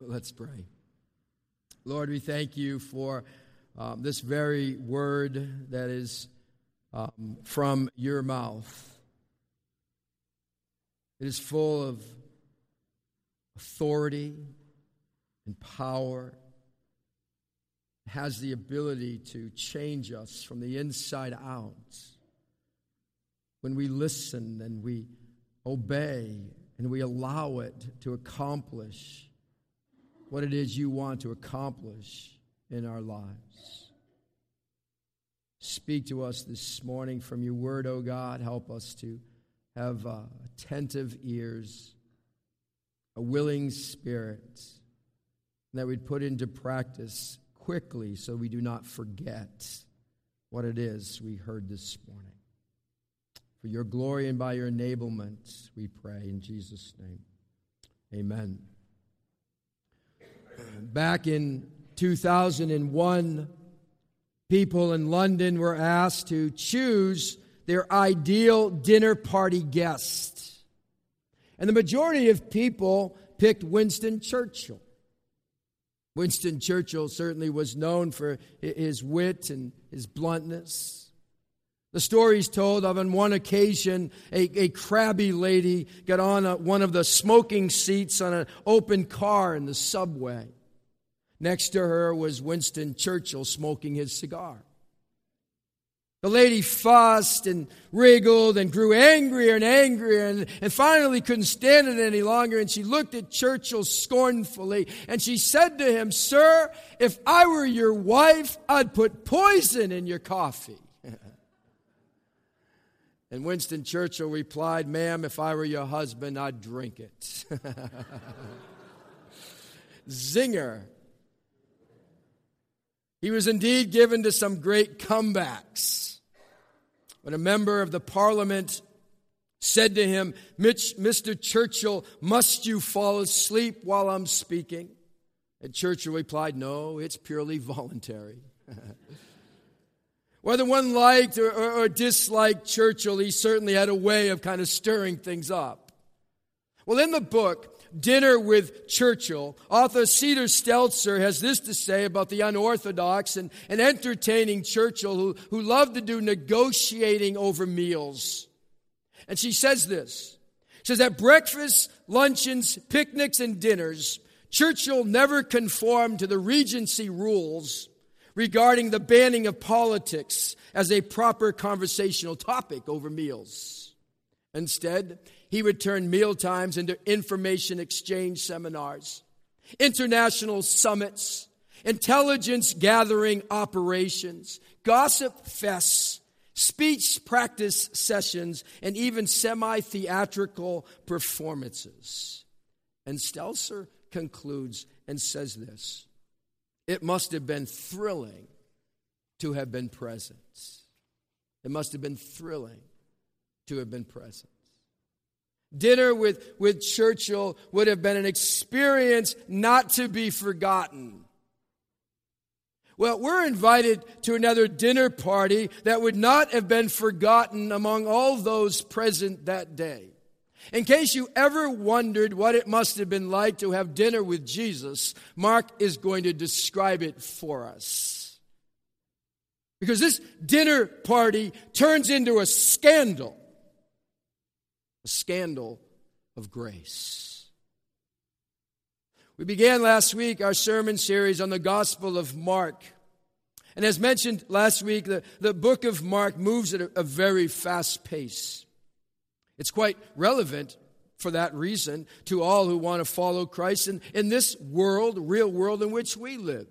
Let's pray. Lord, we thank you for um, this very word that is um, from your mouth. It is full of authority and power. It has the ability to change us from the inside out. When we listen and we obey and we allow it to accomplish what it is you want to accomplish in our lives. Speak to us this morning from your word, O oh God. Help us to have uh, attentive ears, a willing spirit, that we'd put into practice quickly so we do not forget what it is we heard this morning. For your glory and by your enablement, we pray in Jesus' name. Amen. Back in 2001, people in London were asked to choose their ideal dinner party guest. And the majority of people picked Winston Churchill. Winston Churchill certainly was known for his wit and his bluntness. The story is told of on one occasion, a, a crabby lady got on a, one of the smoking seats on an open car in the subway. Next to her was Winston Churchill smoking his cigar. The lady fussed and wriggled and grew angrier and angrier and, and finally couldn't stand it any longer. And she looked at Churchill scornfully and she said to him, Sir, if I were your wife, I'd put poison in your coffee. And Winston Churchill replied, Ma'am, if I were your husband, I'd drink it. Zinger. He was indeed given to some great comebacks. When a member of the parliament said to him, Mr. Churchill, must you fall asleep while I'm speaking? And Churchill replied, No, it's purely voluntary. Whether one liked or, or, or, disliked Churchill, he certainly had a way of kind of stirring things up. Well, in the book, Dinner with Churchill, author Cita Stelzer has this to say about the unorthodox and, and entertaining Churchill who, who loved to do negotiating over meals. And she says this. She says, at breakfasts, luncheons, picnics, and dinners, Churchill never conformed to the Regency rules regarding the banning of politics as a proper conversational topic over meals. Instead, he would turn meal times into information exchange seminars, international summits, intelligence gathering operations, gossip fests, speech practice sessions, and even semi theatrical performances. And Stelzer concludes and says this it must have been thrilling to have been present. It must have been thrilling to have been present. Dinner with, with Churchill would have been an experience not to be forgotten. Well, we're invited to another dinner party that would not have been forgotten among all those present that day. In case you ever wondered what it must have been like to have dinner with Jesus, Mark is going to describe it for us. Because this dinner party turns into a scandal, a scandal of grace. We began last week our sermon series on the Gospel of Mark. And as mentioned last week, the, the book of Mark moves at a, a very fast pace. It's quite relevant for that reason to all who want to follow Christ in, in this world, real world in which we live.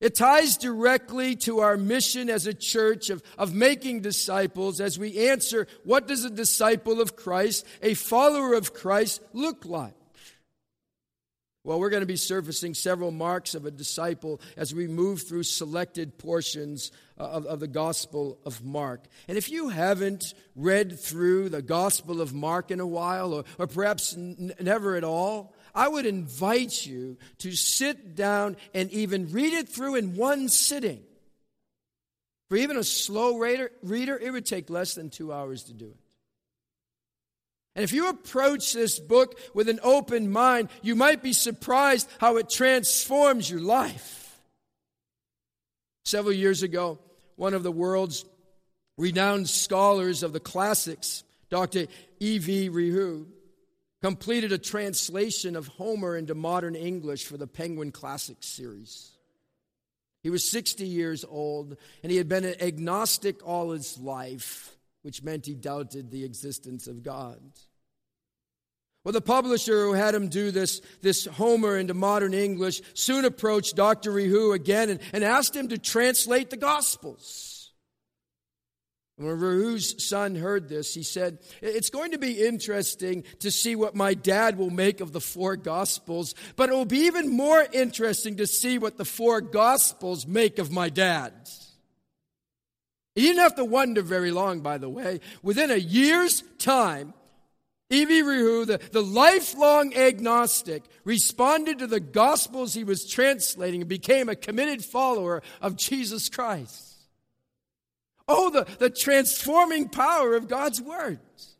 It ties directly to our mission as a church of, of making disciples as we answer what does a disciple of Christ, a follower of Christ, look like? Well, we're going to be surfacing several marks of a disciple as we move through selected portions uh, of, of, the Gospel of Mark. And if you haven't read through the Gospel of Mark in a while, or, or perhaps n- never at all, I would invite you to sit down and even read it through in one sitting. For even a slow reader, reader it would take less than two hours to do it. And if you approach this book with an open mind, you might be surprised how it transforms your life. Several years ago, one of the world's renowned scholars of the classics, Dr. E.V. Rieu, completed a translation of Homer into modern English for the Penguin Classics series. He was 60 years old, and he had been an agnostic all his life, which meant he doubted the existence of God. Well, the publisher who had him do this, this Homer into modern English soon approached Dr. Rieu again and, and asked him to translate the Gospels. When Rieu's son heard this, he said, It's going to be interesting to see what my dad will make of the four Gospels, but it will be even more interesting to see what the four Gospels make of my dad. He didn't have to wonder very long, by the way. Within a year's time, E.V. Rieu, the, the lifelong agnostic, responded to the Gospels he was translating and became a committed follower of Jesus Christ. Oh, the, the transforming power of God's words.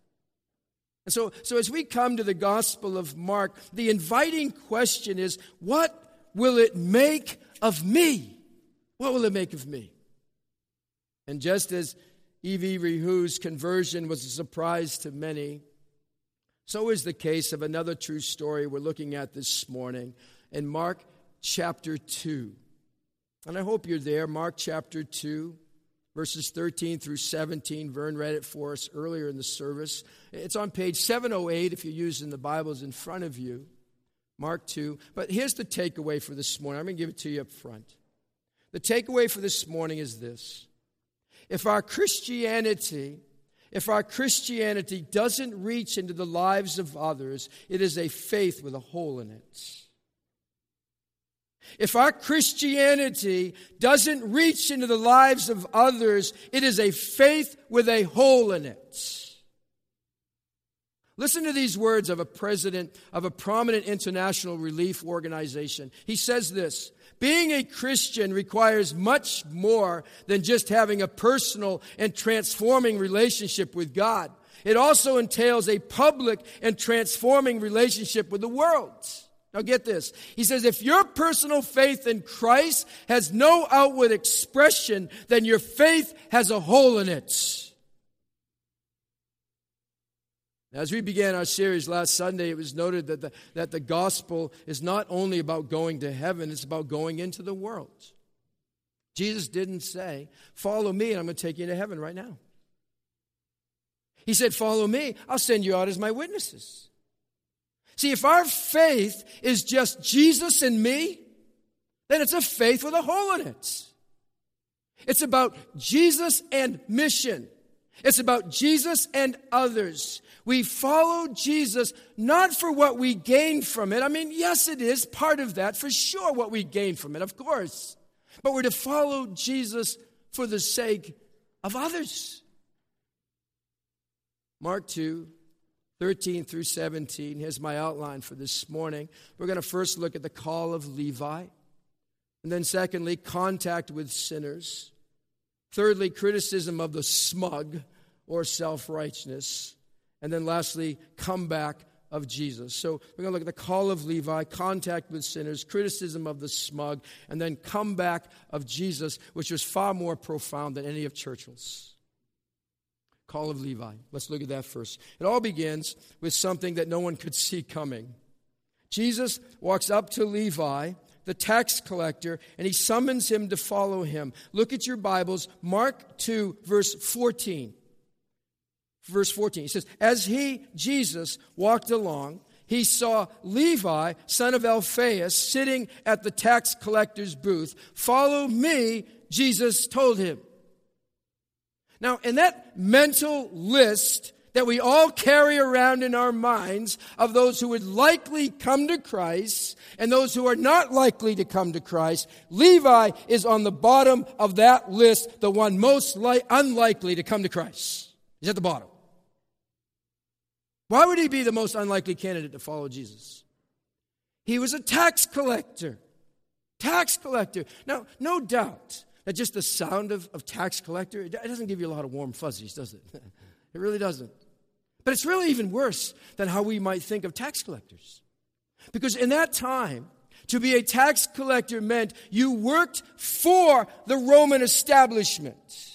And so, so as we come to the Gospel of Mark, the inviting question is what will it make of me? What will it make of me? And just as E.V. Rieu's conversion was a surprise to many, so is the case of another true story we're looking at this morning in Mark chapter 2. And I hope you're there, Mark chapter 2 verses 13 through 17. Vern read it for us earlier in the service. It's on page 708 if you're using the Bibles in front of you. Mark 2. But here's the takeaway for this morning. I'm going to give it to you up front. The takeaway for this morning is this if our Christianity if our Christianity doesn't reach into the lives of others, it is a faith with a hole in it. If our Christianity doesn't reach into the lives of others, it is a faith with a hole in it. Listen to these words of a president of a prominent international relief organization. He says this Being a Christian requires much more than just having a personal and transforming relationship with God. It also entails a public and transforming relationship with the world. Now get this. He says, if your personal faith in Christ has no outward expression, then your faith has a hole in it. As we began our series last Sunday, it was noted that the, that the gospel is not only about going to heaven, it's about going into the world. Jesus didn't say, Follow me, and I'm going to take you to heaven right now. He said, Follow me, I'll send you out as my witnesses. See, if our faith is just Jesus and me, then it's a faith with a hole in it. It's about Jesus and mission. It's about Jesus and others. We follow Jesus not for what we gain from it. I mean, yes, it is part of that, for sure, what we gain from it, of course. But we're to follow Jesus for the sake of others. Mark 2 13 through 17. Here's my outline for this morning. We're going to first look at the call of Levi. And then, secondly, contact with sinners. Thirdly, criticism of the smug or self righteousness. And then, lastly, comeback of Jesus. So, we're going to look at the call of Levi, contact with sinners, criticism of the smug, and then comeback of Jesus, which was far more profound than any of Churchill's call of Levi. Let's look at that first. It all begins with something that no one could see coming. Jesus walks up to Levi, the tax collector, and he summons him to follow him. Look at your Bibles, Mark 2, verse 14. Verse 14, he says, As he, Jesus, walked along, he saw Levi, son of Alphaeus, sitting at the tax collector's booth. Follow me, Jesus told him. Now, in that mental list that we all carry around in our minds of those who would likely come to Christ and those who are not likely to come to Christ, Levi is on the bottom of that list, the one most li- unlikely to come to Christ. He's at the bottom. Why would he be the most unlikely candidate to follow Jesus? He was a tax collector. Tax collector. Now, no doubt that just the sound of, of tax collector, it doesn't give you a lot of warm fuzzies, does it? it really doesn't. But it's really even worse than how we might think of tax collectors. Because in that time, to be a tax collector meant you worked for the Roman establishment.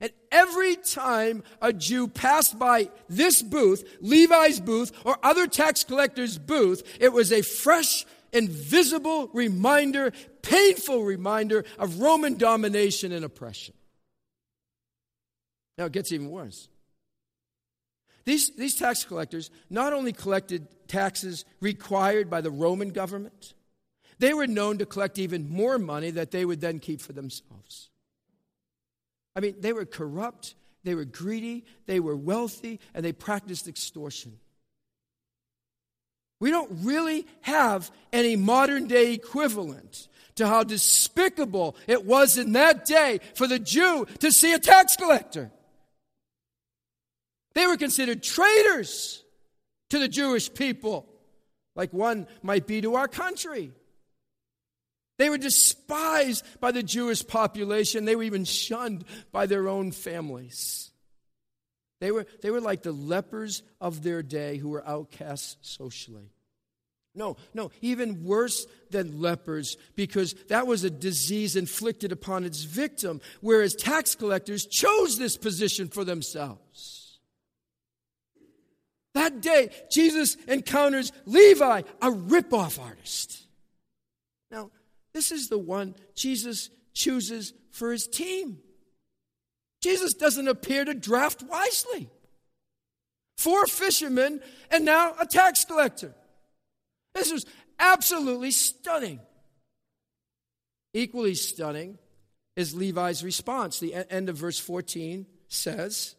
And every time a Jew passed by this booth, Levi's booth, or other tax collector's booth, it was a fresh invisible reminder, painful reminder of Roman domination and oppression. Now it gets even worse. These, these tax collectors not only collected taxes required by the Roman government, they were known to collect even more money that they would then keep for themselves. I mean, they were corrupt, they were greedy, they were wealthy, and they practiced extortion. We don't really have any modern day equivalent to how despicable it was in that day for the Jew to see a tax collector. They were considered traitors to the Jewish people, like one might be to our country. They were despised by the Jewish population. They were even shunned by their own families. They were, they were like the lepers of their day who were outcasts socially. No, no, even worse than lepers, because that was a disease inflicted upon its victim, whereas tax collectors chose this position for themselves. That day, Jesus encounters Levi, a ripoff artist. Now, this is the one Jesus chooses for his team. Jesus doesn't appear to draft wisely. Four fishermen and now a tax collector. This is absolutely stunning. Equally stunning is Levi's response. The end of verse 14 says,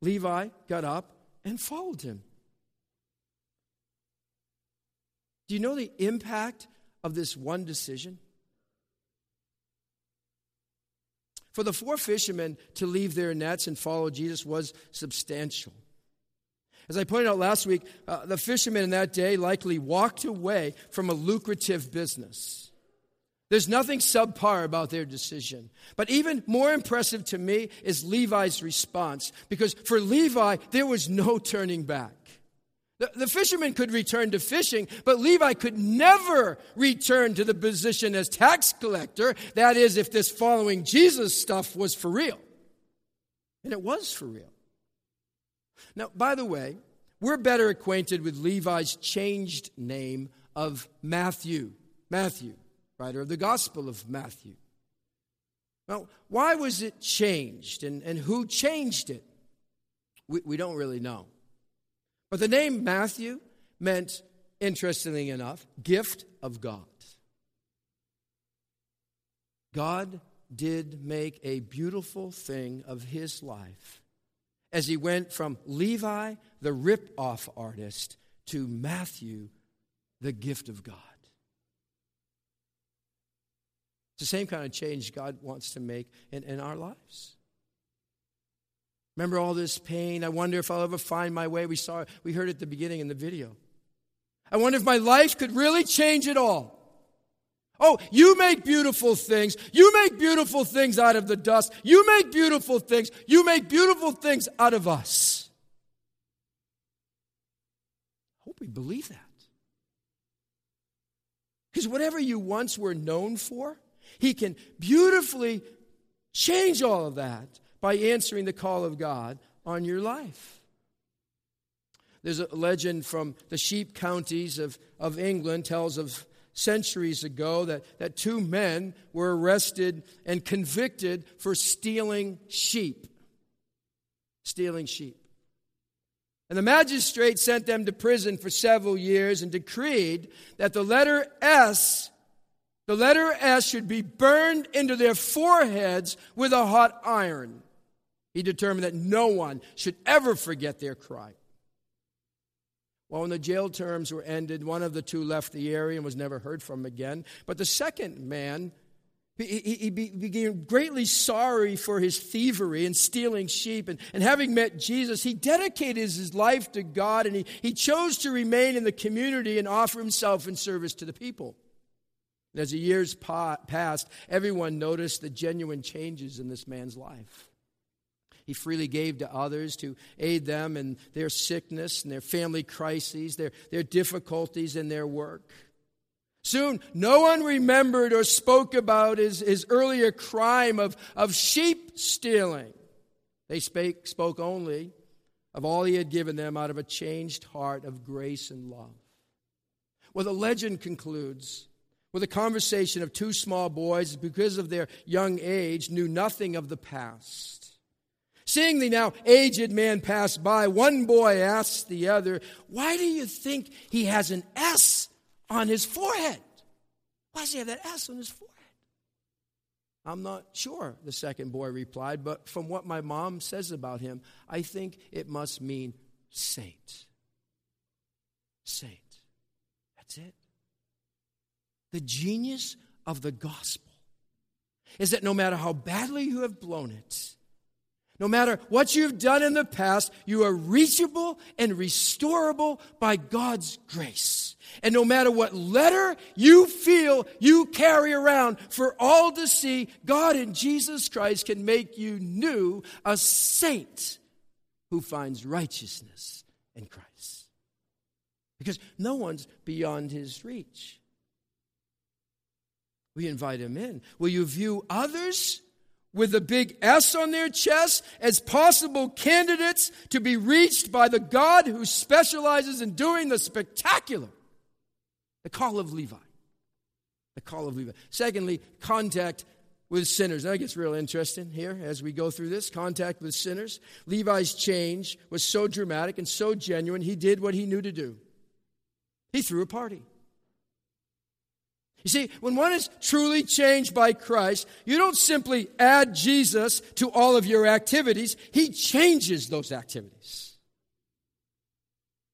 Levi got up and followed him. Do you know the impact of this one decision? For the four fishermen to leave their nets and follow Jesus was substantial. As I pointed out last week, uh, the fishermen in that day likely walked away from a lucrative business. There's nothing subpar about their decision. But even more impressive to me is Levi's response, because for Levi, there was no turning back. The, the fisherman could return to fishing, but Levi could never return to the position as tax collector. That is, if this following Jesus stuff was for real. And it was for real. Now, by the way, we're better acquainted with Levi's changed name of Matthew. Matthew, writer of the Gospel of Matthew. Now, why was it changed and, and who changed it? We, we don't really know. But the name Matthew meant, interestingly enough, gift of God. God did make a beautiful thing of his life as he went from Levi, the rip off artist, to Matthew, the gift of God. It's the same kind of change God wants to make in, in our lives. Remember all this pain? I wonder if I'll ever find my way. We saw we heard at the beginning in the video. I wonder if my life could really change it all. Oh, you make beautiful things. You make beautiful things out of the dust. You make beautiful things. You make beautiful things out of us. I hope we believe that. Because whatever you once were known for, He can beautifully change all of that by answering the call of God on your life. There's a legend from the sheep counties of, of England tells of centuries ago that, that two men were arrested and convicted for stealing sheep. Stealing sheep. And the magistrate sent them to prison for several years and decreed that the letter S, the letter S should be burned into their foreheads with a hot iron. He determined that no one should ever forget their crime. Well, when the jail terms were ended, one of the two left the area and was never heard from again. But the second man, he, he, he became greatly sorry for his thievery and stealing sheep. And, and having met Jesus, he dedicated his life to God and he, he chose to remain in the community and offer himself in service to the people. And as the years passed, everyone noticed the genuine changes in this man's life. He freely gave to others to aid them in their sickness and their family crises, their, their difficulties in their work. Soon, no one remembered or spoke about his, his earlier crime of, of sheep stealing. They spake, spoke only of all he had given them out of a changed heart of grace and love. Well, the legend concludes with a conversation of two small boys, because of their young age, knew nothing of the past. Seeing the now aged man pass by, one boy asked the other, Why do you think he has an S on his forehead? Why does he have that S on his forehead? I'm not sure, the second boy replied, but from what my mom says about him, I think it must mean saint. Saint. That's it. The genius of the gospel is that no matter how badly you have blown it, no matter what you've done in the past, you are reachable and restorable by God's grace. And no matter what letter you feel you carry around for all to see, God in Jesus Christ can make you new, a saint who finds righteousness in Christ. Because no one's beyond his reach. We invite him in. Will you view others with a big S on their chest as possible candidates to be reached by the God who specializes in doing the spectacular. The call of Levi. The call of Levi. Secondly, contact with sinners. That gets real interesting here as we go through this. Contact with sinners. Levi's change was so dramatic and so genuine, he did what he knew to do. He threw a party. You see, when one is truly changed by Christ, you don't simply add Jesus to all of your activities, He changes those activities.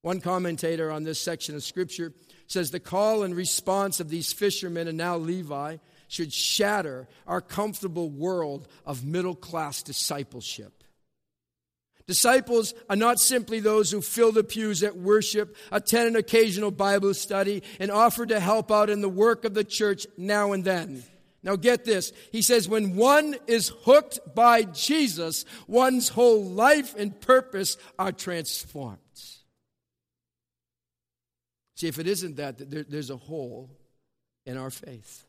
One commentator on this section of Scripture says the call and response of these fishermen and now Levi should shatter our comfortable world of middle class discipleship. Disciples are not simply those who fill the pews at worship, attend an occasional Bible study, and offer to help out in the work of the church now and then. Now, get this. He says, when one is hooked by Jesus, one's whole life and purpose are transformed. See, if it isn't that, there's a hole in our faith.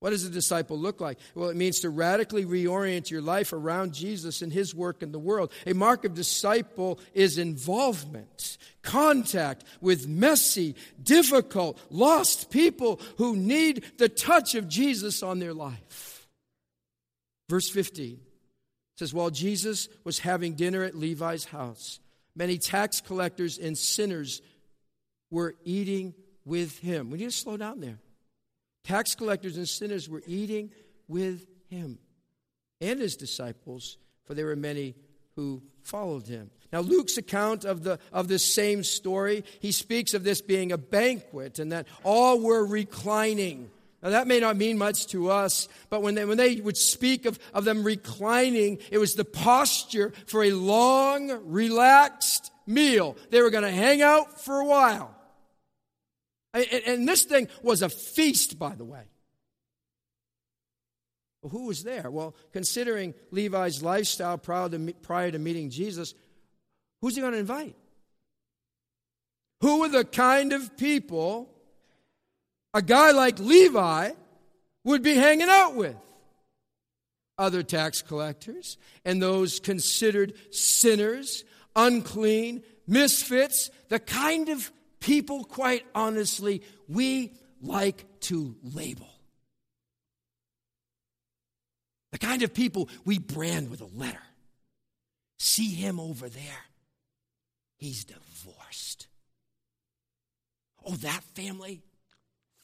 What does a disciple look like? Well, it means to radically reorient your life around Jesus and his work in the world. A mark of disciple is involvement, contact with messy, difficult, lost people who need the touch of Jesus on their life. Verse 15 says, While Jesus was having dinner at Levi's house, many tax collectors and sinners were eating with him. We need to slow down there. Tax collectors and sinners were eating with him and his disciples, for there were many who followed him. Now, Luke's account of, the, of this same story, he speaks of this being a banquet and that all were reclining. Now, that may not mean much to us, but when they, when they would speak of, of them reclining, it was the posture for a long, relaxed meal. They were going to hang out for a while. And this thing was a feast, by the way. Well, who was there? Well, considering Levi's lifestyle prior to, prior to meeting Jesus, who's he going to invite? Who were the kind of people a guy like Levi would be hanging out with? Other tax collectors and those considered sinners, unclean, misfits, the kind of people, quite honestly, we like to label. The kind of people we brand with a letter. See him over there. He's divorced. Oh, that family?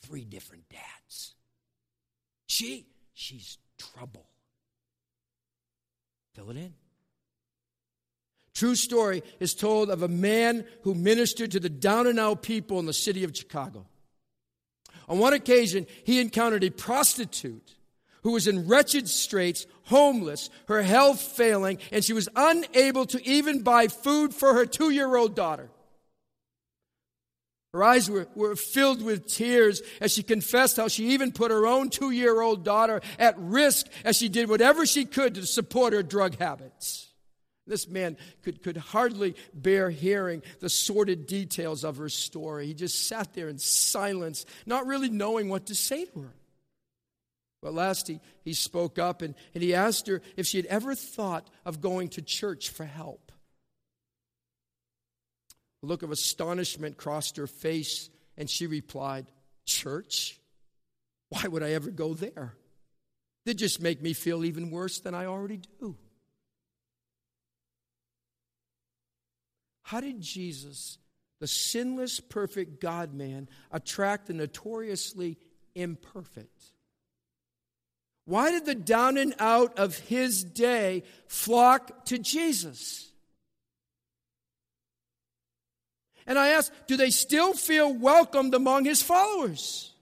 Three different dads. She, she's trouble. Fill it in. True story is told of a man who ministered to the down and out people in the city of Chicago. On one occasion, he encountered a prostitute who was in wretched straits, homeless, her health failing, and she was unable to even buy food for her two year old daughter. Her eyes were, were filled with tears as she confessed how she even put her own two year old daughter at risk as she did whatever she could to support her drug habits. This man could, could hardly bear hearing the sordid details of her story. He just sat there in silence, not really knowing what to say to her. But last, he, he spoke up and, and he asked her if she had ever thought of going to church for help. A look of astonishment crossed her face, and she replied, Church? Why would I ever go there? They just make me feel even worse than I already do. How did Jesus, the sinless, perfect God man, attract the notoriously imperfect? Why did the down and out of his day flock to Jesus? And I ask, do they still feel welcomed among his followers?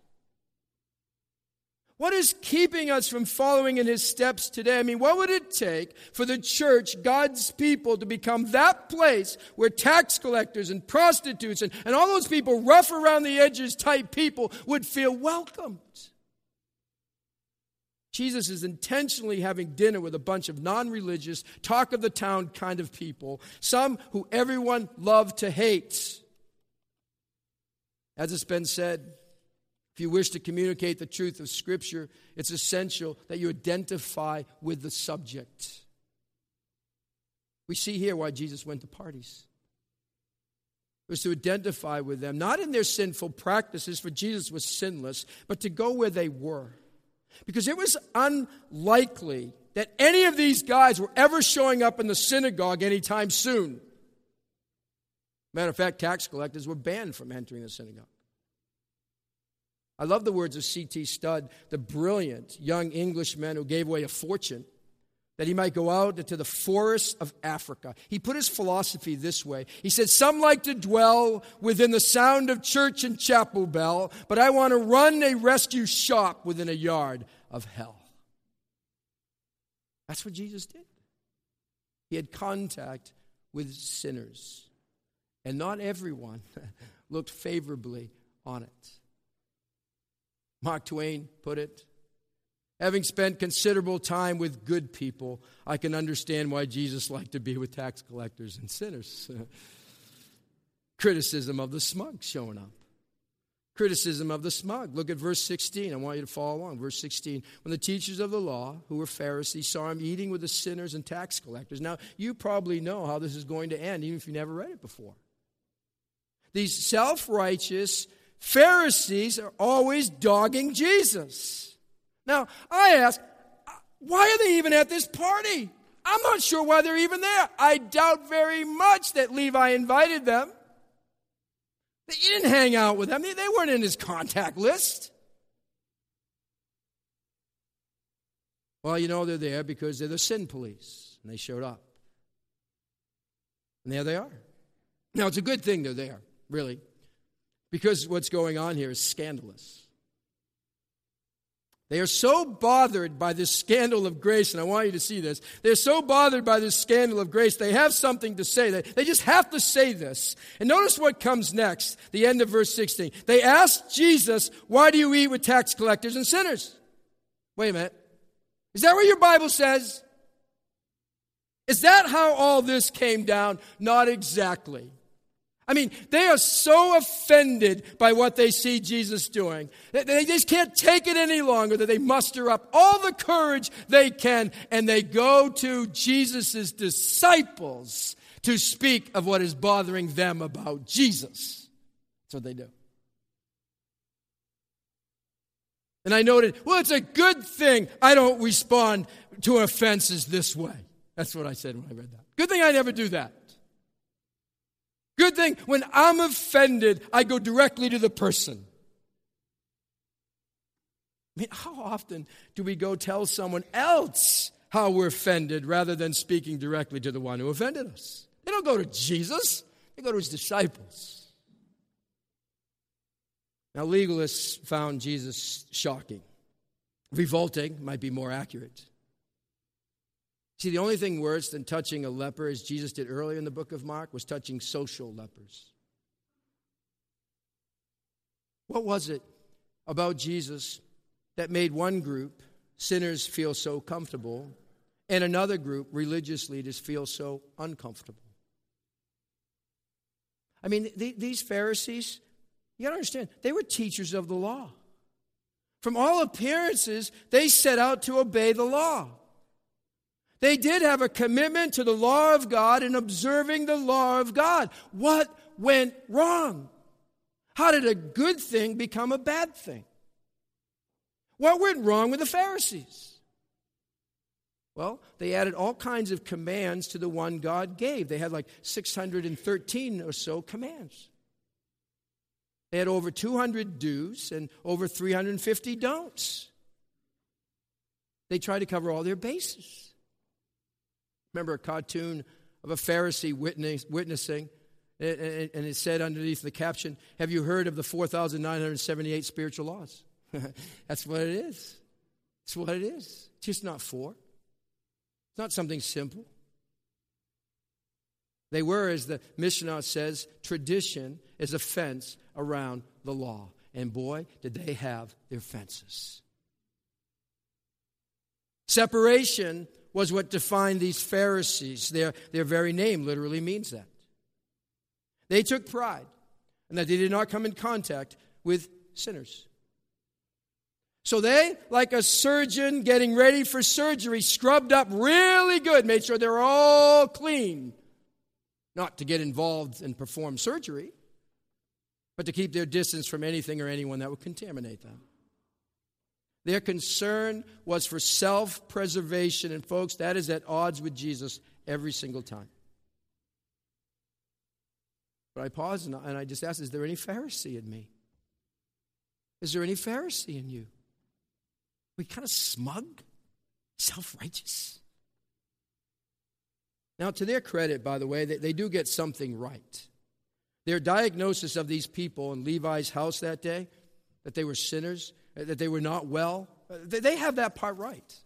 What is keeping us from following in his steps today? I mean, what would it take for the church, God's people, to become that place where tax collectors and prostitutes and, and all those people, rough around the edges type people, would feel welcomed? Jesus is intentionally having dinner with a bunch of non religious, talk of the town kind of people, some who everyone loved to hate. As it's been said, if you wish to communicate the truth of Scripture, it's essential that you identify with the subject. We see here why Jesus went to parties. It was to identify with them, not in their sinful practices, for Jesus was sinless, but to go where they were. Because it was unlikely that any of these guys were ever showing up in the synagogue anytime soon. Matter of fact, tax collectors were banned from entering the synagogue. I love the words of C.T. Studd, the brilliant young Englishman who gave away a fortune that he might go out into the forests of Africa. He put his philosophy this way He said, Some like to dwell within the sound of church and chapel bell, but I want to run a rescue shop within a yard of hell. That's what Jesus did. He had contact with sinners, and not everyone looked favorably on it. Mark Twain put it Having spent considerable time with good people, I can understand why Jesus liked to be with tax collectors and sinners. Criticism of the smug showing up. Criticism of the smug. Look at verse 16. I want you to follow along. Verse 16. When the teachers of the law, who were Pharisees, saw him eating with the sinners and tax collectors. Now, you probably know how this is going to end, even if you never read it before. These self righteous Pharisees are always dogging Jesus. Now, I ask, why are they even at this party? I'm not sure why they're even there. I doubt very much that Levi invited them. He didn't hang out with them, they weren't in his contact list. Well, you know they're there because they're the sin police, and they showed up. And there they are. Now, it's a good thing they're there, really, because what's going on here is scandalous. They are so bothered by this scandal of grace, and I want you to see this. They're so bothered by this scandal of grace, they have something to say. They, they just have to say this. And notice what comes next, the end of verse 16. They asked Jesus, Why do you eat with tax collectors and sinners? Wait a minute. Is that what your Bible says? Is that how all this came down? Not exactly. I mean, they are so offended by what they see Jesus doing. They just can't take it any longer that they muster up all the courage they can and they go to Jesus' disciples to speak of what is bothering them about Jesus. That's what they do. And I noted, well, it's a good thing I don't respond to offenses this way. That's what I said when I read that. Good thing I never do that. Good thing when I'm offended, I go directly to the person. I mean, how often do we go tell someone else how we're offended rather than speaking directly to the one who offended us? They don't go to Jesus, they go to his disciples. Now, legalists found Jesus shocking. Revolting might be more accurate. See, the only thing worse than touching a leper, as Jesus did earlier in the book of Mark, was touching social lepers. What was it about Jesus that made one group, sinners, feel so comfortable, and another group, religious leaders, feel so uncomfortable? I mean, these Pharisees, you got to understand, they were teachers of the law. From all appearances, they set out to obey the law. They did have a commitment to the law of God and observing the law of God. What went wrong? How did a good thing become a bad thing? What went wrong with the Pharisees? Well, they added all kinds of commands to the one God gave. They had like 613 or so commands. They had over 200 do's and over 350 don'ts. They tried to cover all their bases. Remember a cartoon of a Pharisee witnessing, and it said underneath the caption, Have you heard of the 4,978 spiritual laws? That's what it is. That's what it is. It's just not four, it's not something simple. They were, as the Mishnah says, tradition is a fence around the law. And boy, did they have their fences. Separation was what defined these Pharisees. Their, their very name literally means that. They took pride in that they did not come in contact with sinners. So they, like a surgeon getting ready for surgery, scrubbed up really good, made sure they're all clean. Not to get involved and perform surgery, but to keep their distance from anything or anyone that would contaminate them. Their concern was for self preservation. And, folks, that is at odds with Jesus every single time. But I pause and I just ask Is there any Pharisee in me? Is there any Pharisee in you? We kind of smug, self righteous. Now, to their credit, by the way, they, they do get something right. Their diagnosis of these people in Levi's house that day, that they were sinners, Uh, that they were not well. Uh, they have that part right.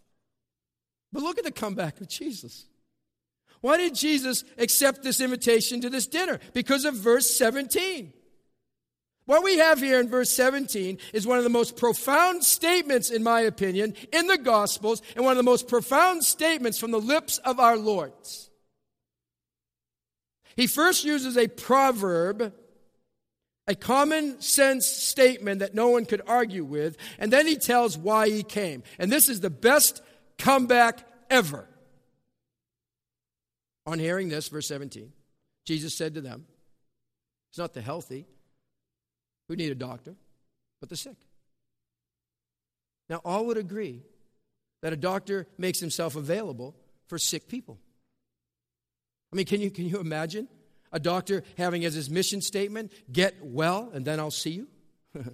But look at the comeback of Jesus. Why did Jesus accept this invitation to this dinner? Because of verse 17. What we have here in verse 17 is one of the most profound statements, in my opinion, in the Gospels, and one of the most profound statements from the lips of our Lord. He first uses a proverb a common sense statement that no one could argue with, and then he tells why he came. And this is the best comeback ever. On hearing this, verse 17, Jesus said to them, It's not the healthy who need a doctor, but the sick. Now, all would agree that a doctor makes himself available for sick people. I mean, can you, can you imagine a doctor having as his mission statement, get well and then I'll see you?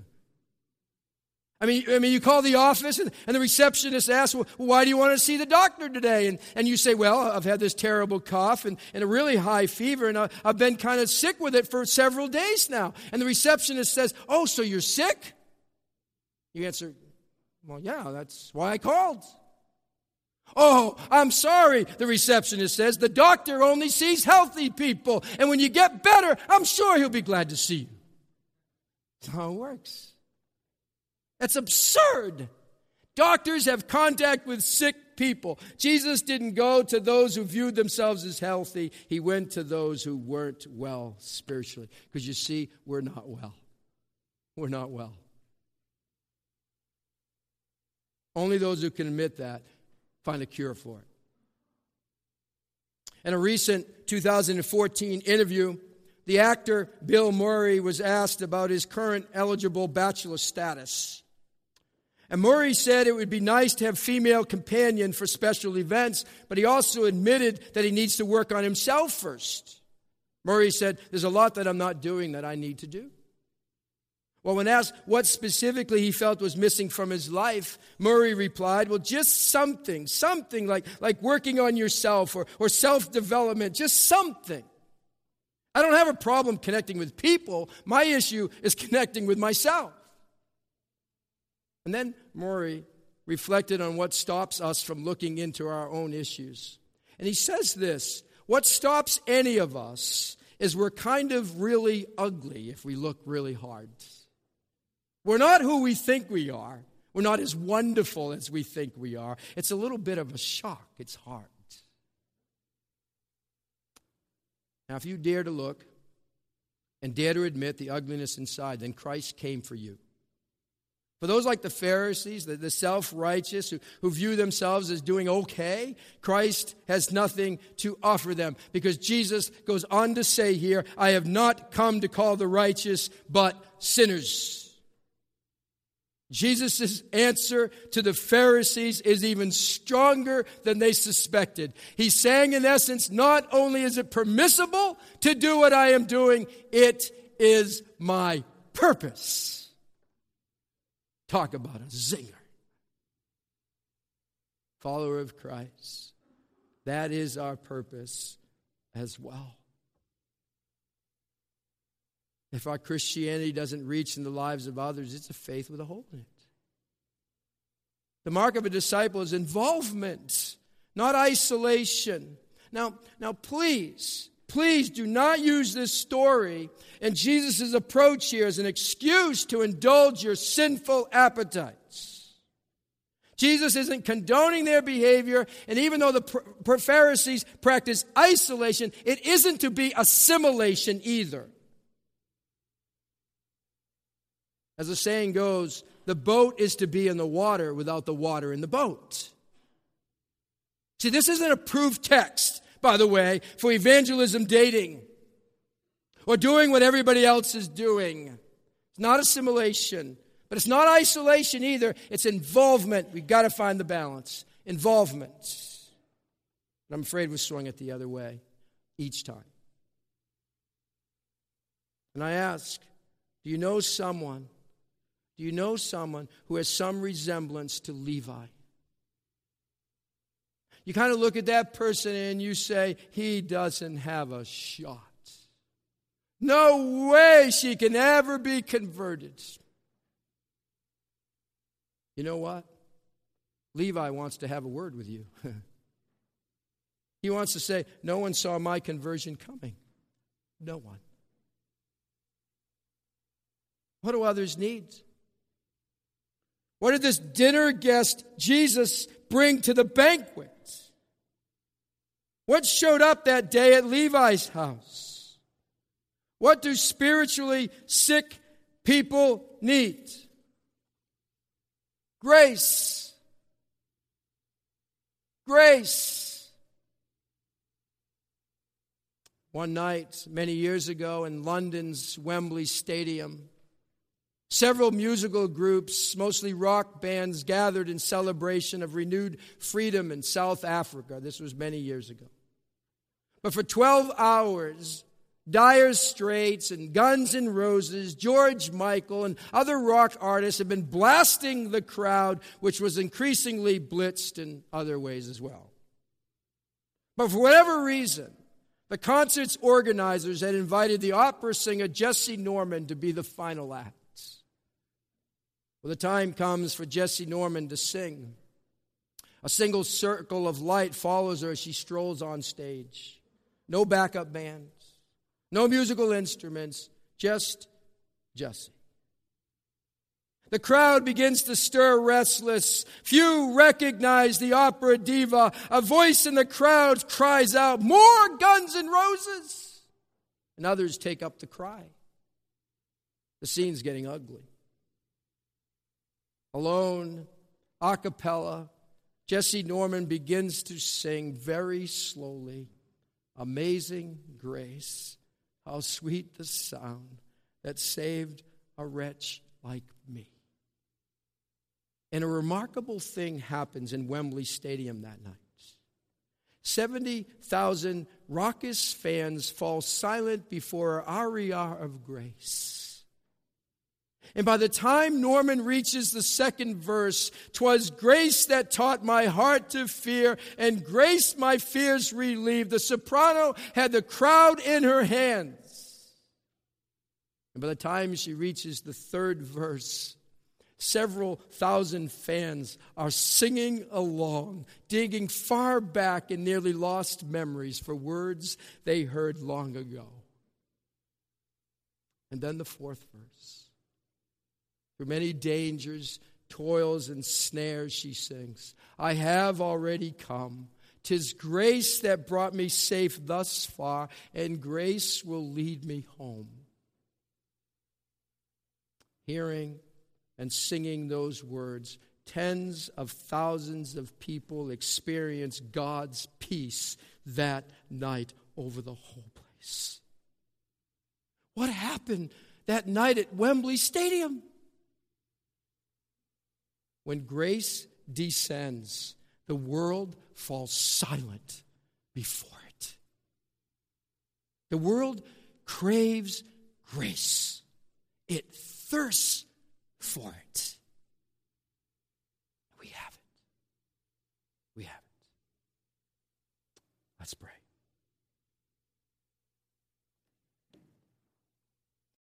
I mean, I mean, you call the office and, and the receptionist asks, well, why do you want to see the doctor today? And, and you say, well, I've had this terrible cough and, and a really high fever and I, I've been kind of sick with it for several days now. And the receptionist says, oh, so you're sick? You answer, well, yeah, that's why I called. Oh, I'm sorry, the receptionist says. The doctor only sees healthy people. And when you get better, I'm sure he'll be glad to see you. That's how it works. That's absurd. Doctors have contact with sick people. Jesus didn't go to those who viewed themselves as healthy, he went to those who weren't well spiritually. Because you see, we're not well. We're not well. Only those who can admit that find a cure for it. In a recent 2014 interview, the actor Bill Murray was asked about his current eligible bachelor status. And Murray said it would be nice to have female companion for special events, but he also admitted that he needs to work on himself first. Murray said, There's a lot that I'm not doing that I need to do. Well, when asked what specifically he felt was missing from his life, Murray replied, Well, just something, something like, like working on yourself or, or self development, just something. I don't have a problem connecting with people. My issue is connecting with myself. And then Murray reflected on what stops us from looking into our own issues. And he says this What stops any of us is we're kind of really ugly if we look really hard. We're not who we think we are. We're not as wonderful as we think we are. It's a little bit of a shock. It's hard. Now, if you dare to look and dare to admit the ugliness inside, then Christ came for you. For those like the Pharisees, the, the self righteous, who, who view themselves as doing okay, Christ has nothing to offer them because Jesus goes on to say here, I have not come to call the righteous, but sinners. Jesus' answer to the Pharisees is even stronger than they suspected. He's saying, in essence, not only is it permissible to do what I am doing, it is my purpose. Talk about a zinger. Follower of Christ. That is our purpose as well. If our Christianity doesn't reach in the lives of others, it's a faith with a hole in it. The mark of a disciple is involvement, not isolation. Now, now please, Please do not use this story and Jesus' approach here as an excuse to indulge your sinful appetites. Jesus isn't condoning their behavior, and even though the Pharisees practice isolation, it isn't to be assimilation either. As the saying goes, the boat is to be in the water without the water in the boat. See, this isn't a proof text by the way, for evangelism dating or doing what everybody else is doing. It's not assimilation, but it's not isolation either. It's involvement. We've got to find the balance. Involvement. I'm afraid we're swung it the other way each time. And I ask, do you know someone? Do you know someone who has some resemblance to Levi? you kind of look at that person and you say, he doesn't have a shot. No way she can ever be converted. You know what? Levi wants to have a word with you. he wants to say, No one saw my conversion coming. No one. What do others need? What did this dinner guest, Jesus, bring to the banquet? What showed up that day at Levi's house? What do spiritually sick people need? Grace. Grace. One night, many years ago, in London's Wembley Stadium, Several musical groups, mostly rock bands, gathered in celebration of renewed freedom in South Africa. This was many years ago. But for 12 hours, Dire Straits and Guns N' Roses, George Michael, and other rock artists have been blasting the crowd, which was increasingly blitzed in other ways as well. But for whatever reason, the concert's organizers had invited the opera singer Jessye Norman to be the final act. Well, the time comes for Jessye Norman to sing. A single circle of light follows her as she strolls on stage. No backup bands, no musical instruments, just Jessye. The crowd begins to stir restless. Few recognize the opera diva. A voice in the crowd cries out, More Guns and Roses! And others take up the cry. The scene's getting ugly alone, a cappella, Jessye Norman begins to sing very slowly Amazing Grace, how sweet the sound that saved a wretch like me. And a remarkable thing happens in Wembley Stadium that night. 70,000 raucous fans fall silent before our aria of grace. And by the time Norman reaches the second verse, "Twas grace that taught my heart to fear, and grace my fears relieved. The soprano had the crowd in her hands. And by the time she reaches the third verse, several thousand fans are singing along, digging far back in nearly lost memories for words they heard long ago. And then the fourth verse. Through many dangers, toils, and snares, she sings, I have already come. Tis grace that brought me safe thus far, and grace will lead me home. Hearing and singing those words, tens of thousands of people experienced God's peace that night over the whole place. What happened that night at Wembley Stadium? When grace descends, the world falls silent before it. The world craves grace, it thirsts for it.